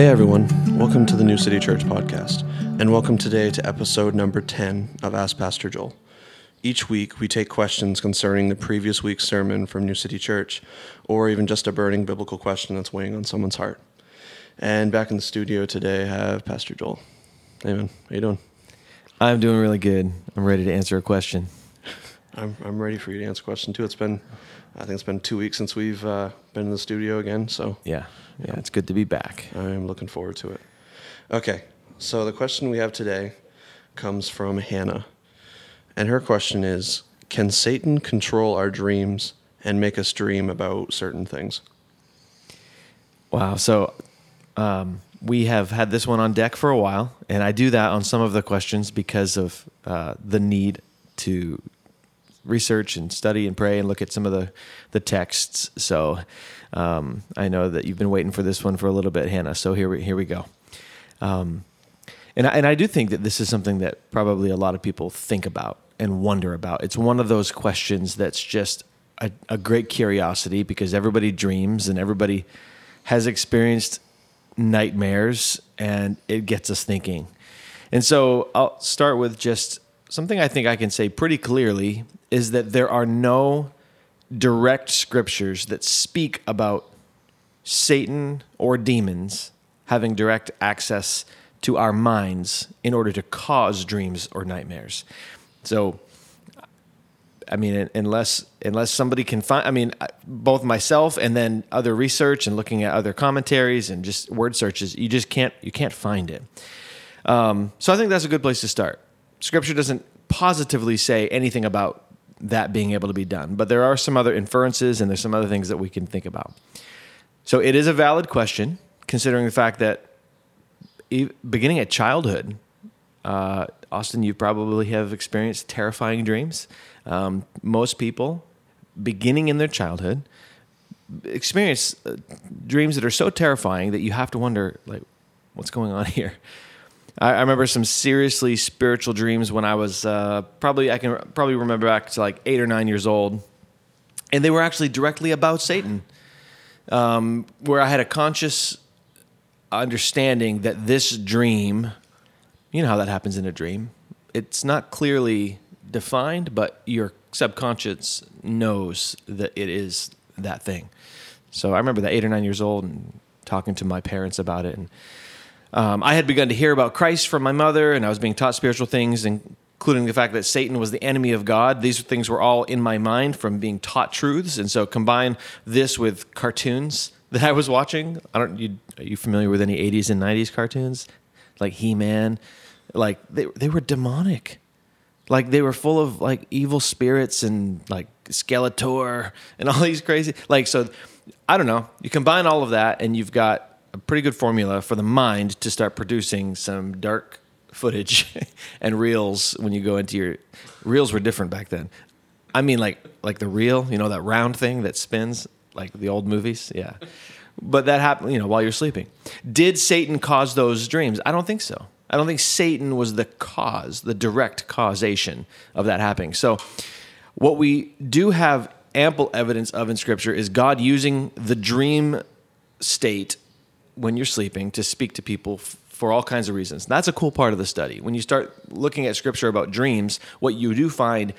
Hey everyone, welcome to the New City Church podcast, and welcome today to episode number 10 of Ask Pastor Joel. Each week, we take questions concerning the previous week's sermon from New City Church, or even just a burning biblical question that's weighing on someone's heart. And back in the studio today, I have Pastor Joel. Hey man, how you doing? I'm doing really good. I'm ready to answer a question. I'm, I'm ready for you to answer question too. It's been, I think it's been two weeks since we've uh, been in the studio again, so Yeah, yeah, it's good to be back. I'm looking forward to it. Okay, so the question we have today comes from Hannah. And her question is Can Satan control our dreams and make us dream about certain things? Wow. So um, we have had this one on deck for a while, and I do that on some of the questions because of uh, the need to research and study and pray and look at some of the, the texts. So um, I know that you've been waiting for this one for a little bit, Hannah. So here we, here we go. Um, and I, and I do think that this is something that probably a lot of people think about and wonder about. It's one of those questions that's just a, a great curiosity because everybody dreams and everybody has experienced nightmares and it gets us thinking. And so I'll start with just something I think I can say pretty clearly is that there are no direct scriptures that speak about Satan or demons having direct access to our minds in order to cause dreams or nightmares. So, I mean, unless unless somebody can find, I mean, both myself and then other research and looking at other commentaries and just word searches, you just can't you can't find it. Um, so I think that's a good place to start. Scripture doesn't positively say anything about that being able to be done, but there are some other inferences and there's some other things that we can think about. So it is a valid question, considering the fact that beginning at childhood, uh, Austin, you probably have experienced terrifying dreams. Um, most people, beginning in their childhood, experience uh, dreams that are so terrifying that you have to wonder, like, what's going on here? I, I remember some seriously spiritual dreams when I was uh, probably I can probably remember back to like eight or nine years old, and they were actually directly about Satan, um, where I had a conscious understanding that this dream, you know how that happens in a dream, it's not clearly defined, but your subconscious knows that it is that thing. So I remember that eight or nine years old and talking to my parents about it. And um, I had begun to hear about Christ from my mother, and I was being taught spiritual things, including the fact that Satan was the enemy of God. These things were all in my mind from being taught truths. And so combine this with cartoons that I was watching. I don't. You, are you familiar with any '80s and '90s cartoons, like He-Man? Like they they were demonic. Like they were full of like evil spirits and like Skeletor and all these crazy. Like so, I don't know. You combine all of that, and you've got a pretty good formula for the mind to start producing some dark footage and reels when you go into your reels were different back then. I mean, like like the reel, you know, that round thing that spins like the old movies. Yeah. But that happened, you know, while you're sleeping. Did Satan cause those dreams? I don't think so. I don't think Satan was the cause, the direct causation of that happening. So, what we do have ample evidence of in Scripture is God using the dream state when you're sleeping to speak to people f- for all kinds of reasons. And that's a cool part of the study. When you start looking at Scripture about dreams, what you do find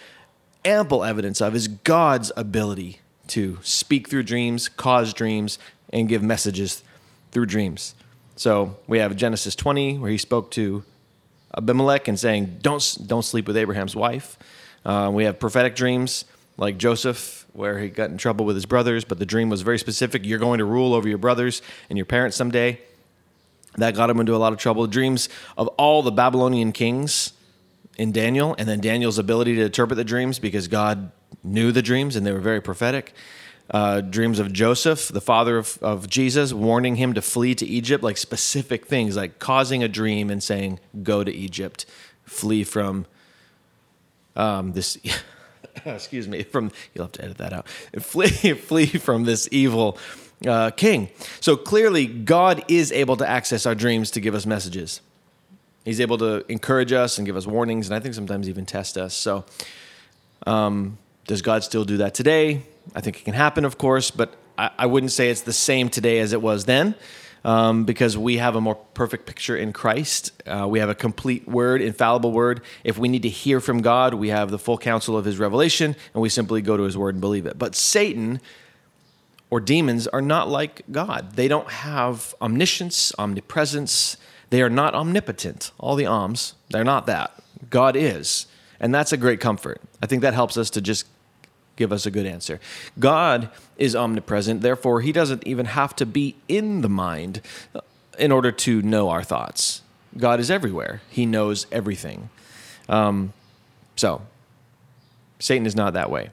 ample evidence of is God's ability to speak through dreams, cause dreams, and give messages through dreams. So we have Genesis 20, where he spoke to Abimelech and saying, "Don't don't sleep with Abraham's wife." Uh, we have prophetic dreams like Joseph, where he got in trouble with his brothers, but the dream was very specific. You're going to rule over your brothers and your parents someday. That got him into a lot of trouble. Dreams of all the Babylonian kings in Daniel, and then Daniel's ability to interpret the dreams because God knew the dreams and they were very prophetic. Uh, dreams of Joseph, the father of, of Jesus, warning him to flee to Egypt, like specific things, like causing a dream and saying, Go to Egypt, flee from um, this. excuse me, from you'll have to edit that out. Flee, flee from this evil uh, king. So clearly, God is able to access our dreams to give us messages. He's able to encourage us and give us warnings, and I think sometimes even test us. So, um, does God still do that today? I think it can happen, of course, but I, I wouldn't say it's the same today as it was then. Um, because we have a more perfect picture in Christ. Uh, we have a complete word, infallible word. If we need to hear from God, we have the full counsel of his revelation, and we simply go to his word and believe it. But Satan or demons are not like God. They don't have omniscience, omnipresence. They are not omnipotent. All the alms, they're not that. God is. And that's a great comfort. I think that helps us to just give us a good answer. God is omnipresent, therefore, he doesn't even have to be in the mind in order to know our thoughts. God is everywhere, he knows everything. Um, so, Satan is not that way.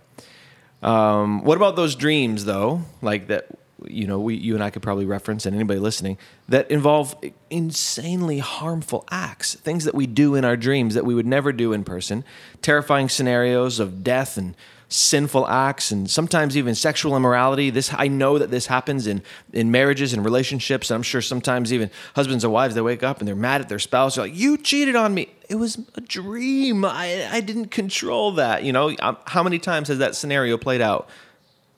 Um, what about those dreams, though, like that? You know, we, you and I could probably reference, and anybody listening that involve insanely harmful acts, things that we do in our dreams that we would never do in person, terrifying scenarios of death and sinful acts and sometimes even sexual immorality. This I know that this happens in in marriages and relationships. I'm sure sometimes even husbands and wives they wake up and they're mad at their spouse. They're like, "You cheated on me. It was a dream. I I didn't control that." You know, um, how many times has that scenario played out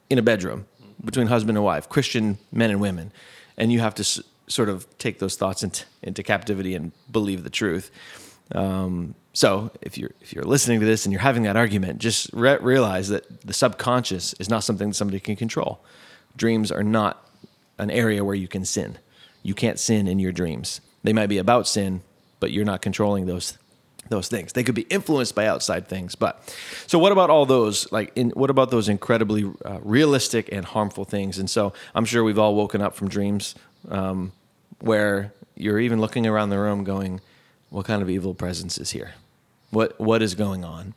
in a bedroom between husband and wife, Christian men and women, and you have to sort of take those thoughts into into captivity and believe the truth. Um, so if you're if you're listening to this and you're having that argument, just re- realize that the subconscious is not something that somebody can control. Dreams are not an area where you can sin. You can't sin in your dreams. They might be about sin, but you're not controlling those those things. They could be influenced by outside things. But so what about all those like in what about those incredibly uh, realistic and harmful things? And so I'm sure we've all woken up from dreams um, where you're even looking around the room going, what kind of evil presence is hear? What what is going on?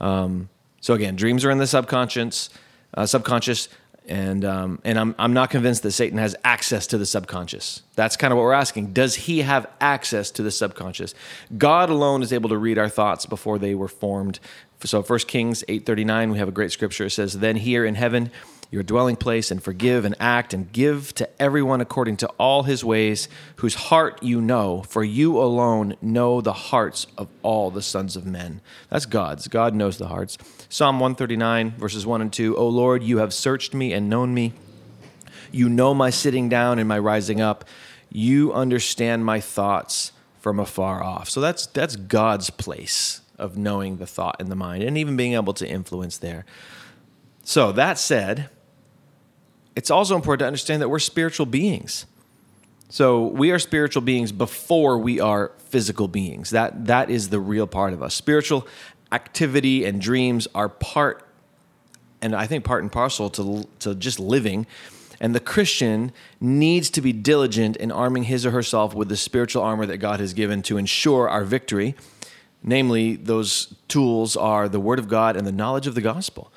Um, so again, dreams are in the subconscious, uh, subconscious, and um, and I'm I'm not convinced that Satan has access to the subconscious. That's kind of what we're asking. Does he have access to the subconscious? God alone is able to read our thoughts before they were formed. So 1 Kings 8:39, we have a great scripture. It says, "Then here in heaven." Your dwelling place and forgive and act and give to everyone according to all his ways, whose heart you know, for you alone know the hearts of all the sons of men. That's God's. God knows the hearts. Psalm 139, verses 1 and two. 2 O Lord, you have searched me and known me. You know my sitting down and my rising up. You understand my thoughts from afar off. So that's that's God's place of knowing the thought and the mind and even being able to influence there. So that said, it's also important to understand that we're spiritual beings. So we are spiritual beings before we are physical beings. That that is the real part of us. Spiritual activity and dreams are part and I think part and parcel to to just living. And the Christian needs to be diligent in arming his or herself with the spiritual armor that God has given to ensure our victory. Namely, those tools are the Word of God and the knowledge of the gospel.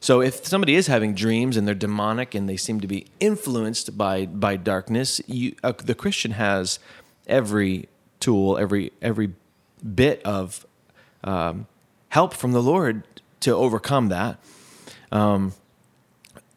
So if somebody is having dreams and they're demonic and they seem to be influenced by by darkness, you, uh, the Christian has every tool, every every bit of um, help from the Lord to overcome that. Um,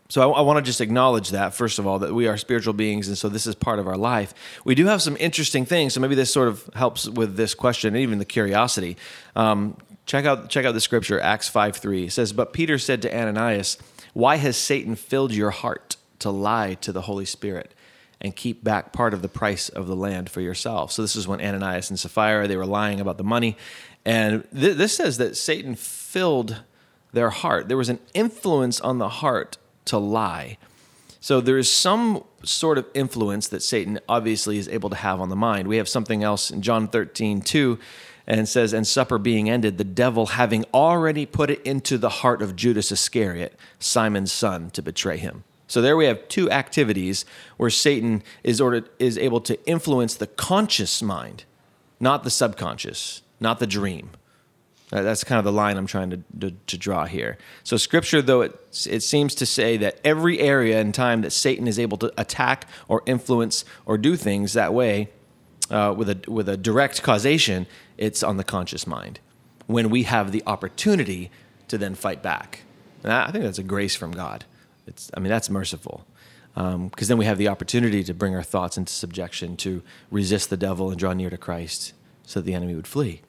so I, I want to just acknowledge that first of all that we are spiritual beings, and so this is part of our life. We do have some interesting things, so maybe this sort of helps with this question and even the curiosity. Um, check out check out the scripture Acts five three. It says, "But Peter said to Ananias, Why has Satan filled your heart to lie to the Holy Spirit?" and keep back part of the price of the land for yourself. So this is when Ananias and Sapphira they were lying about the money, and th- this says that Satan filled their heart. There was an influence on the heart to lie. So there is some sort of influence that Satan obviously is able to have on the mind. We have something else in John 13, 2, and says, And supper being ended, the devil having already put it into the heart of Judas Iscariot, Simon's son, to betray him. So there we have two activities where Satan is, ordered, is able to influence the conscious mind, not the subconscious, not the dream. That's kind of the line I'm trying to, to, to, draw here. So, Scripture, though it, it seems to say that every area in time that Satan is able to attack or influence or do things that way uh, with, a, with a direct causation, it's on the conscious mind when we have the opportunity to then fight back. And I think that's a grace from God. It's, I mean, that's merciful. Because um, then we have the opportunity to bring our thoughts into subjection, to resist the devil and draw near to Christ so that the enemy would flee.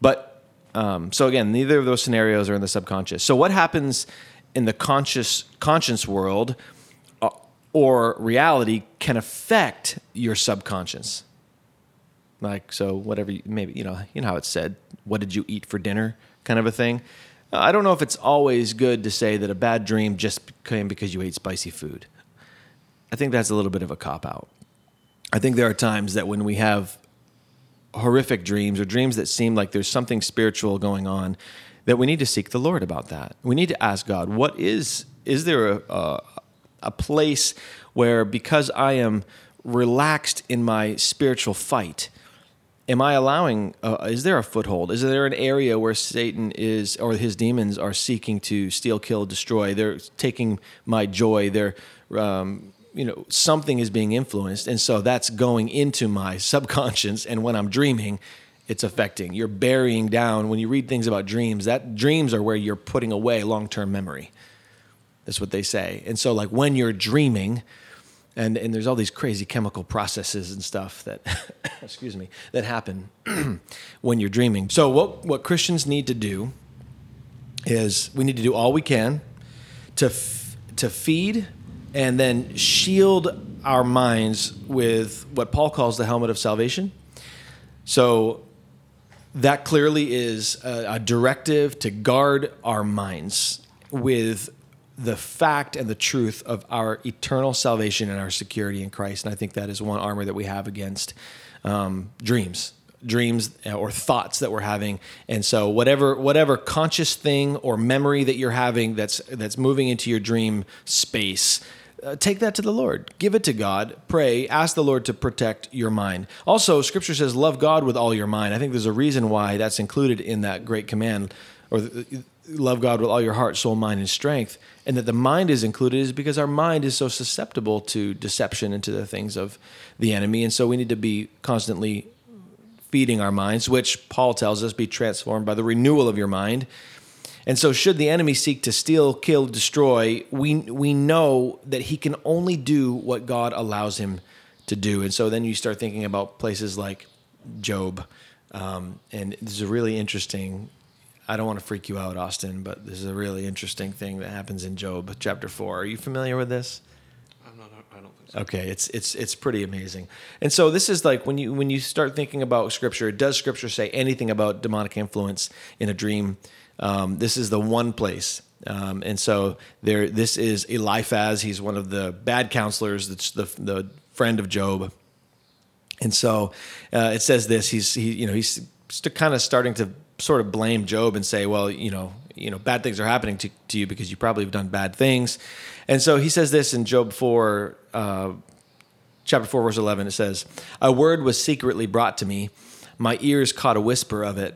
But um, so again, neither of those scenarios are in the subconscious. So what happens in the conscious conscience world? Uh, or reality can affect your subconscious. Like so, whatever you, maybe you know, you know how it's said. What did you eat for dinner? Kind of a thing. I don't know if it's always good to say that a bad dream just came because you ate spicy food. I think that's a little bit of a cop out. I think there are times that when we have horrific dreams or dreams that seem like there's something spiritual going on, that we need to seek the Lord about that. We need to ask God, what is is there a, a, a place where because I am relaxed in my spiritual fight, am I allowing? Uh, is there a foothold? Is there an area where Satan is or his demons are seeking to steal, kill, destroy? They're taking my joy. They're um, you know something is being influenced, and so that's going into my subconscious. And when I'm dreaming, it's affecting. You're burying down when you read things about dreams. That dreams are where you're putting away long-term memory. That's what they say. And so, like when you're dreaming and and there's all these crazy chemical processes and stuff that excuse me that happen when you're dreaming. So what what christians need to do is we need to do all we can to f- to feed and then shield our minds with what paul calls the helmet of salvation. So that clearly is a, a directive to guard our minds with the fact and the truth of our eternal salvation and our security in Christ. And I think that is one armor that we have against um, dreams, dreams or thoughts that we're having. And so whatever whatever conscious thing or memory that you're having that's that's moving into your dream space. Uh, take that to the Lord. Give it to God. Pray. Ask the Lord to protect your mind. Also, Scripture says, "Love God with all your mind." I think there's a reason why that's included in that great command, or love God with all your heart, soul, mind, and strength, and that the mind is included is because our mind is so susceptible to deception and to the things of the enemy. And so we need to be constantly feeding our minds, which Paul tells us be transformed by the renewal of your mind. And so, should the enemy seek to steal, kill, destroy, we, we know that he can only do what God allows him to do. And so, then you start thinking about places like Job. Um, and this is a really interesting I don't want to freak you out, Austin, but this is a really interesting thing that happens in Job chapter four. Are you familiar with this? I'm not. I don't think so. Okay, it's it's it's pretty amazing. And so this is like when you when you start thinking about Scripture, does Scripture say anything about demonic influence in a dream? Um, this is the one place. Um, and so there, this is Eliphaz. He's one of the bad counselors. That's the the friend of Job. And so uh, it says this. He's he you know he's kind of starting to sort of blame Job and say, well, you know, you know, bad things are happening to, to you because you probably have done bad things. And so he says this in Job 4, uh, chapter 4, verse 11. It says, A word was secretly brought to me. My ears caught a whisper of it.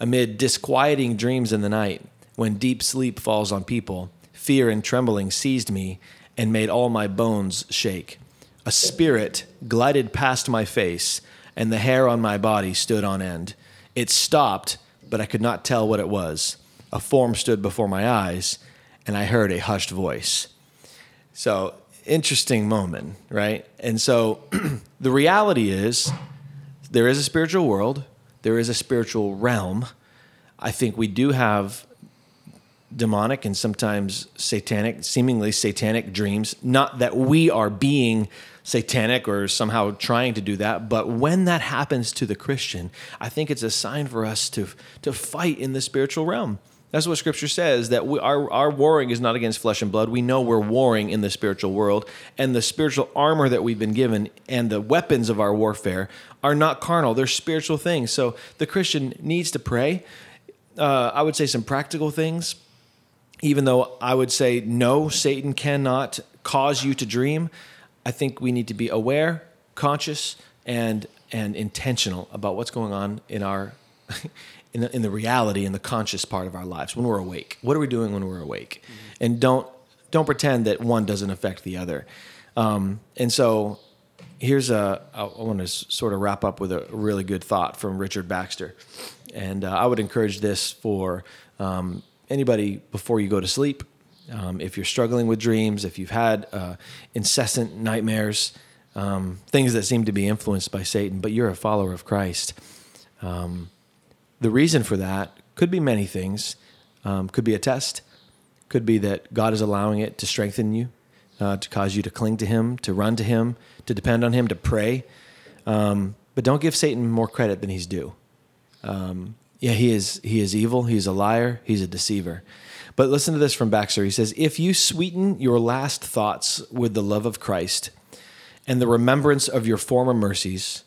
Amid disquieting dreams in the night, when deep sleep falls on people, fear and trembling seized me and made all my bones shake. A spirit glided past my face, and the hair on my body stood on end. It stopped but I could not tell what it was. A form stood before my eyes, and I heard a hushed voice. So, interesting moment, right? And so, the reality is there is a spiritual world, there is a spiritual realm. I think we do have demonic and sometimes satanic, seemingly satanic dreams. Not that we are being satanic or somehow trying to do that. But when that happens to the Christian, I think it's a sign for us to, to fight in the spiritual realm. That's what Scripture says. That we, our our warring is not against flesh and blood. We know we're warring in the spiritual world, and the spiritual armor that we've been given and the weapons of our warfare are not carnal. They're spiritual things. So the Christian needs to pray. Uh, I would say some practical things. Even though I would say no, Satan cannot cause you to dream. I think we need to be aware, conscious, and and intentional about what's going on in our in the, in the reality in the conscious part of our lives when we're awake. What are we doing when we're awake? Mm-hmm. And don't don't pretend that one doesn't affect the other. Um, and so here's a I want to sort of wrap up with a really good thought from Richard Baxter, and uh, I would encourage this for um, anybody before you go to sleep um, if you're struggling with dreams, if you've had uh, incessant nightmares, um, things that seem to be influenced by Satan, but you're a follower of Christ, um, the reason for that could be many things. Um, could be a test, could be that God is allowing it to strengthen you. uh, to cause you to cling to Him, to run to Him, to depend on Him, to pray. Um, but don't give Satan more credit than he's due. Um, yeah, he is. He is evil. He's a liar. He's a deceiver. But listen to this from Baxter. He says, "If you sweeten your last thoughts with the love of Christ and the remembrance of your former mercies,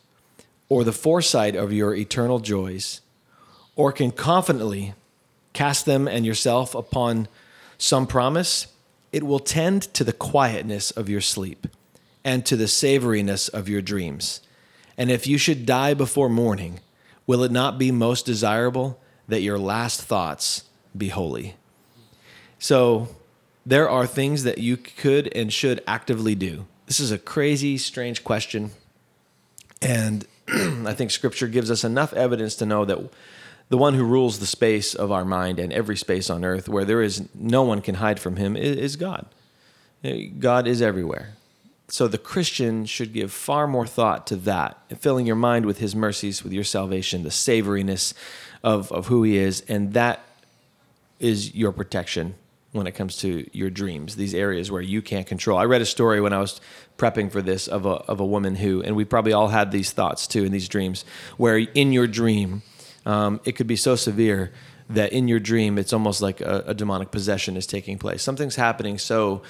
or the foresight of your eternal joys, or can confidently cast them and yourself upon some promise, it will tend to the quietness of your sleep and to the savoriness of your dreams. And if you should die before morning, will it not be most desirable that your last thoughts be holy? So, there are things that you could and should actively do. This is a crazy, strange question. And I think scripture gives us enough evidence to know that the one who rules the space of our mind and every space on earth where there is no one can hide from him is God. Eh, God is everywhere. So the Christian should give far more thought to that, filling your mind with his mercies, with your salvation, the savoriness of, of who he is, and that is your protection when it comes to your dreams, these areas where you can't control. I read a story when I was prepping for this of a, of a woman who, and we probably all had these thoughts too in these dreams, where in your dream, um, it could be so severe that in your dream, it's almost like a, a demonic possession is taking place. Something's happening so,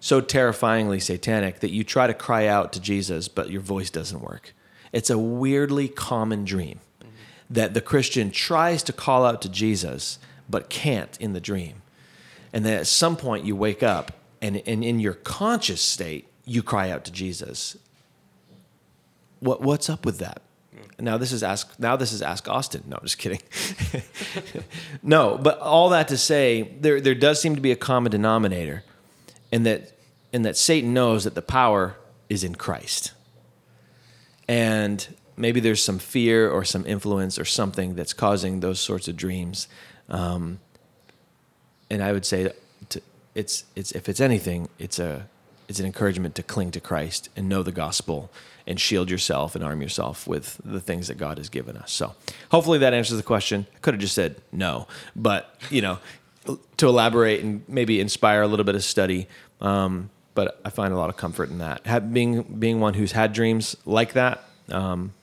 so terrifyingly satanic that you try to cry out to Jesus, but your voice doesn't work. It's a weirdly common dream mm-hmm. that the Christian tries to call out to Jesus, but can't in the dream and then at some point you wake up and, and in your conscious state, you cry out to Jesus. What, what's up with that? Now this is ask. Now this is ask Austin. No, just kidding. no, but all that to say, there there does seem to be a common denominator, and that and that Satan knows that the power is in Christ, and maybe there's some fear or some influence or something that's causing those sorts of dreams. Um, and I would say to, it's it's if it's anything, it's a it's an encouragement to cling to Christ and know the gospel and shield yourself and arm yourself with the things that God has given us. So hopefully that answers the question. I could have just said no, but you know, to elaborate and maybe inspire a little bit of study. Um, but I find a lot of comfort in that. Have, being being one who's had dreams like that, um,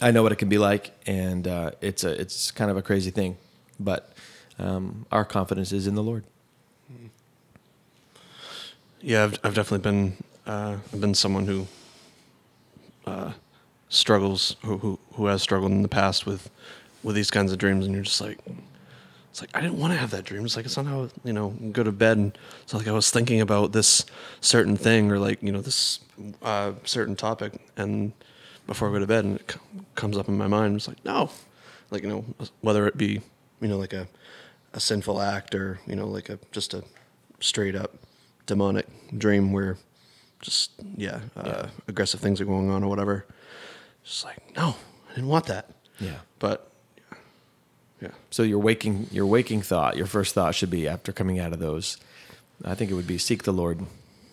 I know what it can be like, and uh, it's a it's kind of a crazy thing, but um, our confidence is in the Lord. Yeah, I've, I've definitely been uh, I've been someone who uh, struggles who, who who has struggled in the past with with these kinds of dreams, and you're just like, it's like I didn't want to have that dream. It's like it's not how you know go to bed, and it's like I was thinking about this certain thing or like you know this uh, certain topic, and before I go to bed, and it c- comes up in my mind. It's like no, like you know whether it be you know like a a sinful act or you know like a just a straight up demonic dream where just yeah, uh, yeah. aggressive things are going on or whatever. Just like no, I didn't want that. Yeah, but yeah. So your waking your waking thought, your first thought should be after coming out of those. I think it would be seek the Lord,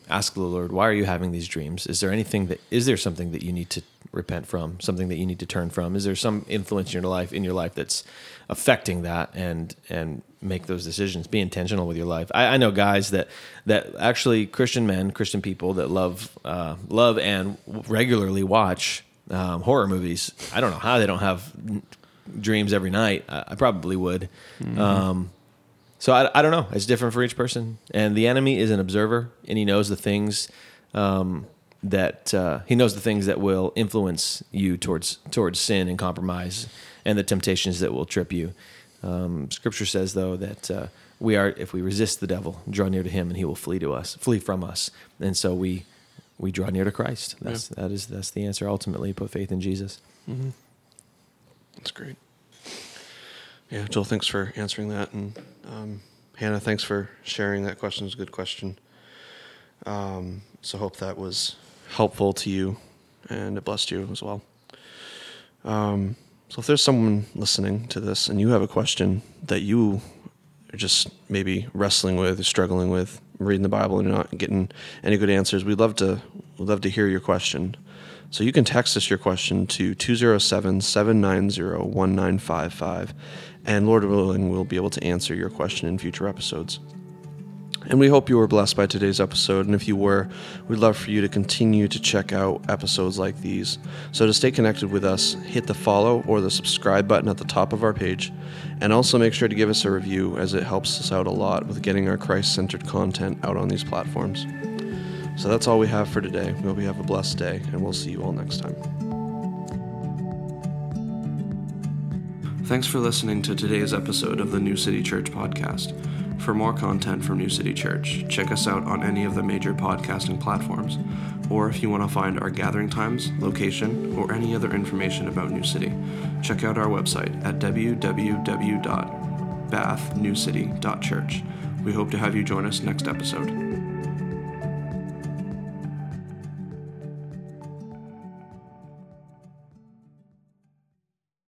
ask the Lord, why are you having these dreams? Is there anything that is there something that you need to repent from? Something that you need to turn from? Is there some influence in your life in your life that's affecting that and and make those decisions. Be intentional with your life. I, I know guys that that actually Christian men, Christian people that love uh, love and regularly watch um, horror movies. I don't know how they don't have dreams every night. I, I probably would. Mm-hmm. Um, so I, I don't know. It's different for each person. And the enemy is an observer, and he knows the things um, that uh, he knows the things that will influence you towards towards sin and compromise, and the temptations that will trip you. Um, scripture says though that uh, we are, if we resist the devil, draw near to him, and he will flee to us, flee from us. And so we we draw near to Christ. That's yeah. that is that's the answer. Ultimately, put faith in Jesus. Mm-hmm. That's great. Yeah, Joel, thanks for answering that, and um, Hannah, thanks for sharing that question. It's a good question. Um, so hope that was helpful to you, and it blessed you as well. Um, so if there's someone listening to this and you have a question that you are just maybe wrestling with, or struggling with, reading the Bible and you're not getting any good answers, we'd love to we'd love to hear your question. So you can text us your question to 207-790-1955 and Lord willing we'll be able to answer your question in future episodes. And we hope you were blessed by today's episode. And if you were, we'd love for you to continue to check out episodes like these. So to stay connected with us, hit the follow or the subscribe button at the top of our page. And also make sure to give us a review as it helps us out a lot with getting our Christ centered content out on these platforms. So that's all we have for today. We hope you have a blessed day, and we'll see you all next time. Thanks for listening to today's episode of the New City Church podcast. For more content from New City Church, check us out on any of the major podcasting platforms. Or if you want to find our gathering times, location, or any other information about New City, check out our website at www.bathnewcity.church. We hope to have you join us next episode.